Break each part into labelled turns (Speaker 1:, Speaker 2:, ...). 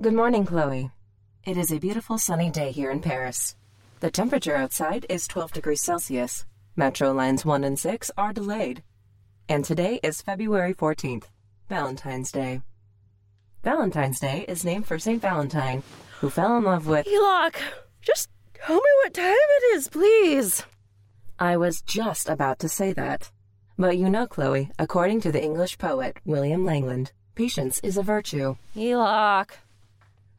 Speaker 1: Good morning, Cloe. It is a beautiful sunny day here in Paris. The temperature outside is 12 degrees Celsius. Metro lines 1 and 6 are delayed. And today is February 14th, Valentine's Day. Valentine's Day is named for St. Valentine, who fell in love with.
Speaker 2: Eloc, just tell me what time it is, please.
Speaker 1: I was just about to say that. But you know, Cloe, according to the English poet William Langland, patience is a virtue.
Speaker 2: Eloc.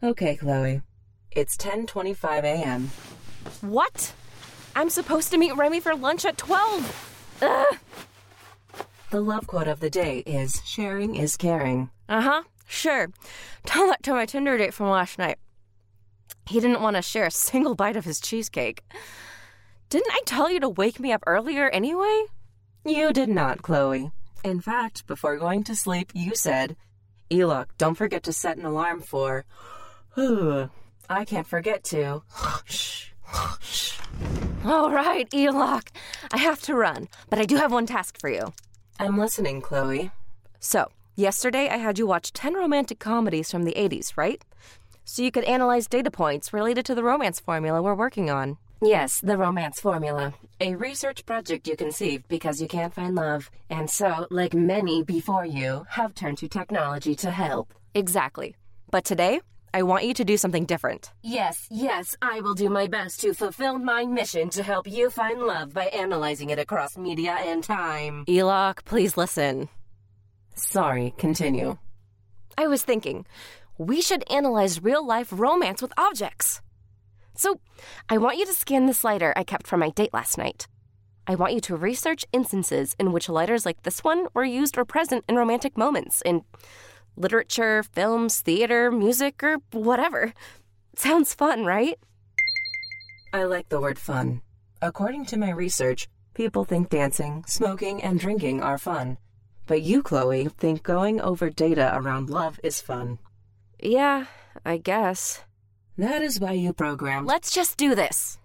Speaker 1: Okay, Cloe. It's 10:25 a.m.
Speaker 2: What? I'm supposed to meet Remy for lunch at 12. Ugh.
Speaker 1: The love quote of the day is sharing is caring.
Speaker 2: Uh huh. Sure. Tell that to my Tinder date from last night. He didn't want to share a single bite of his cheesecake. Didn't I tell you to wake me up earlier anyway?
Speaker 1: You did not, Cloe. In fact, before going to sleep, you said, Eloc, don't forget to set an alarm for. I can't forget to.
Speaker 2: All right, Eloc. I have to run, but I do have one task for you.
Speaker 1: I'm listening, Cloe.
Speaker 2: So, yesterday I had you watch 10 romantic comedies from the 80s, right? So you could analyze data points related to the romance formula we're working on.
Speaker 1: Yes, the romance formula. A research project you conceived because you can't find love, and so, like many before you, have turned to technology to help.
Speaker 2: Exactly. But today, I want you to do something different.
Speaker 1: Yes, yes, I will do my best to fulfill my mission to help you find love by analyzing it across media and time.
Speaker 2: Eloc, please listen.
Speaker 1: Sorry, continue.
Speaker 2: I was thinking, we should analyze real life romance with objects. So, I want you to scan this lighter I kept from my date last night. I want you to research instances in which lighters like this one were used or present in romantic moments in literature, films, theater, music, or whatever. Sounds fun, right?
Speaker 1: I like the word fun. According to my research, people think dancing, smoking, and drinking are fun. But you, Cloe, think going over data around love is fun.
Speaker 2: Yeah, I guess.
Speaker 1: That is why you program.
Speaker 2: Let's just do this.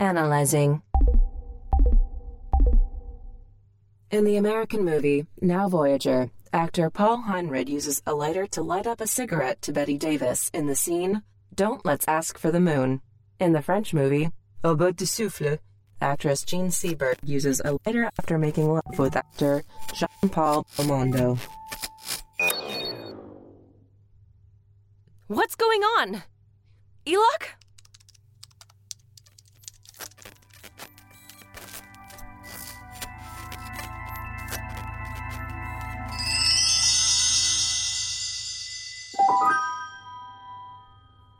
Speaker 1: Analyzing. In the American movie Now Voyager, actor Paul Henreid uses a lighter to light up a cigarette to Bette Davis in the scene Don't Let's Ask for the Moon. In the French movie Au bout de souffle, actress Jean Seberg uses a lighter after making love with actor Jean-Paul Belmondo.
Speaker 2: What's going on? Eloc?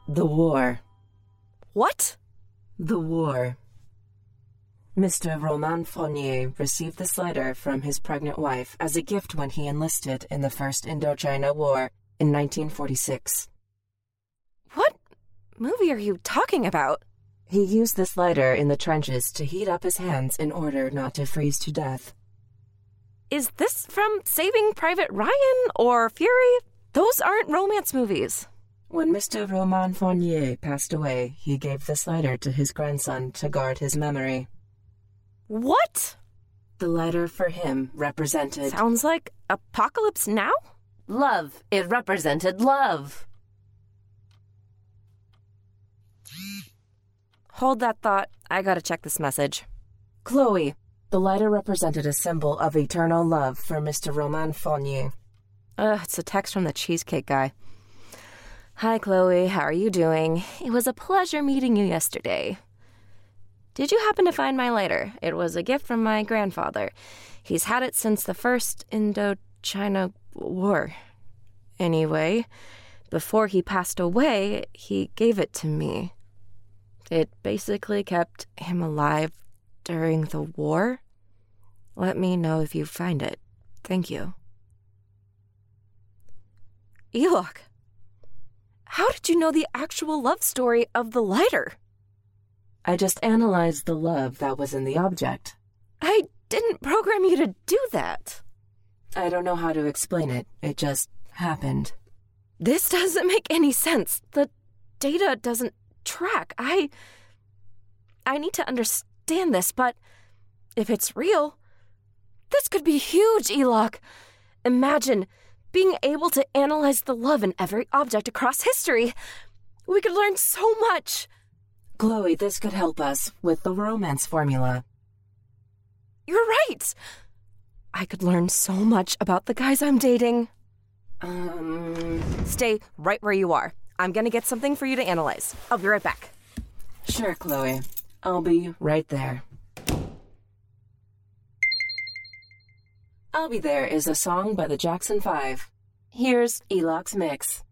Speaker 1: The war.
Speaker 2: What?
Speaker 1: The war. Mr. Roman Fournier received this letter from his pregnant wife as a gift when he enlisted in the First Indochina War in 1946.
Speaker 2: What movie are you talking about?
Speaker 1: He used this lighter in the trenches to heat up his hands in order not to freeze to death.
Speaker 2: Is this from Saving Private Ryan or Fury? Those aren't romance movies.
Speaker 1: When Mr. Roman Fournier passed away, he gave this lighter to his grandson to guard his memory.
Speaker 2: What?
Speaker 1: The letter for him represented
Speaker 2: Sounds like Apocalypse Now?
Speaker 1: love. It represented love.
Speaker 2: Hold that thought. I gotta check this message.
Speaker 1: Cloe, the letter represented a symbol of eternal love for Mr. Roman Fournier.
Speaker 2: Ugh, it's a text from the cheesecake guy. Hi, Cloe. How are you doing? It was a pleasure meeting you yesterday. Did you happen to find my lighter? It was a gift from my grandfather. He's had it since the first Indochina War. Anyway, before he passed away, he gave it to me. It basically kept him alive during the war. Let me know if you find it. Thank you. Eloc, how did you know the actual love story of the lighter?
Speaker 1: I just analyzed the love that was in the object.
Speaker 2: I didn't program you to do that.
Speaker 1: I don't know how to explain it. It just happened.
Speaker 2: This doesn't make any sense. The data doesn't track. I. I need to understand this, but If it's real, this could be huge, Eloc. Imagine being able to analyze the love in every object across history. We could learn so much.
Speaker 1: Cloe, this could help us with the romance formula.
Speaker 2: You're right. I could learn so much about the guys I'm dating.
Speaker 1: Um,
Speaker 2: Stay right where you are. I'm gonna get something for you to analyze. I'll be right back.
Speaker 1: sure, Cloe. I'll be right there. I'll Be There is a song by the Jackson Five. Here's Eloc's mix.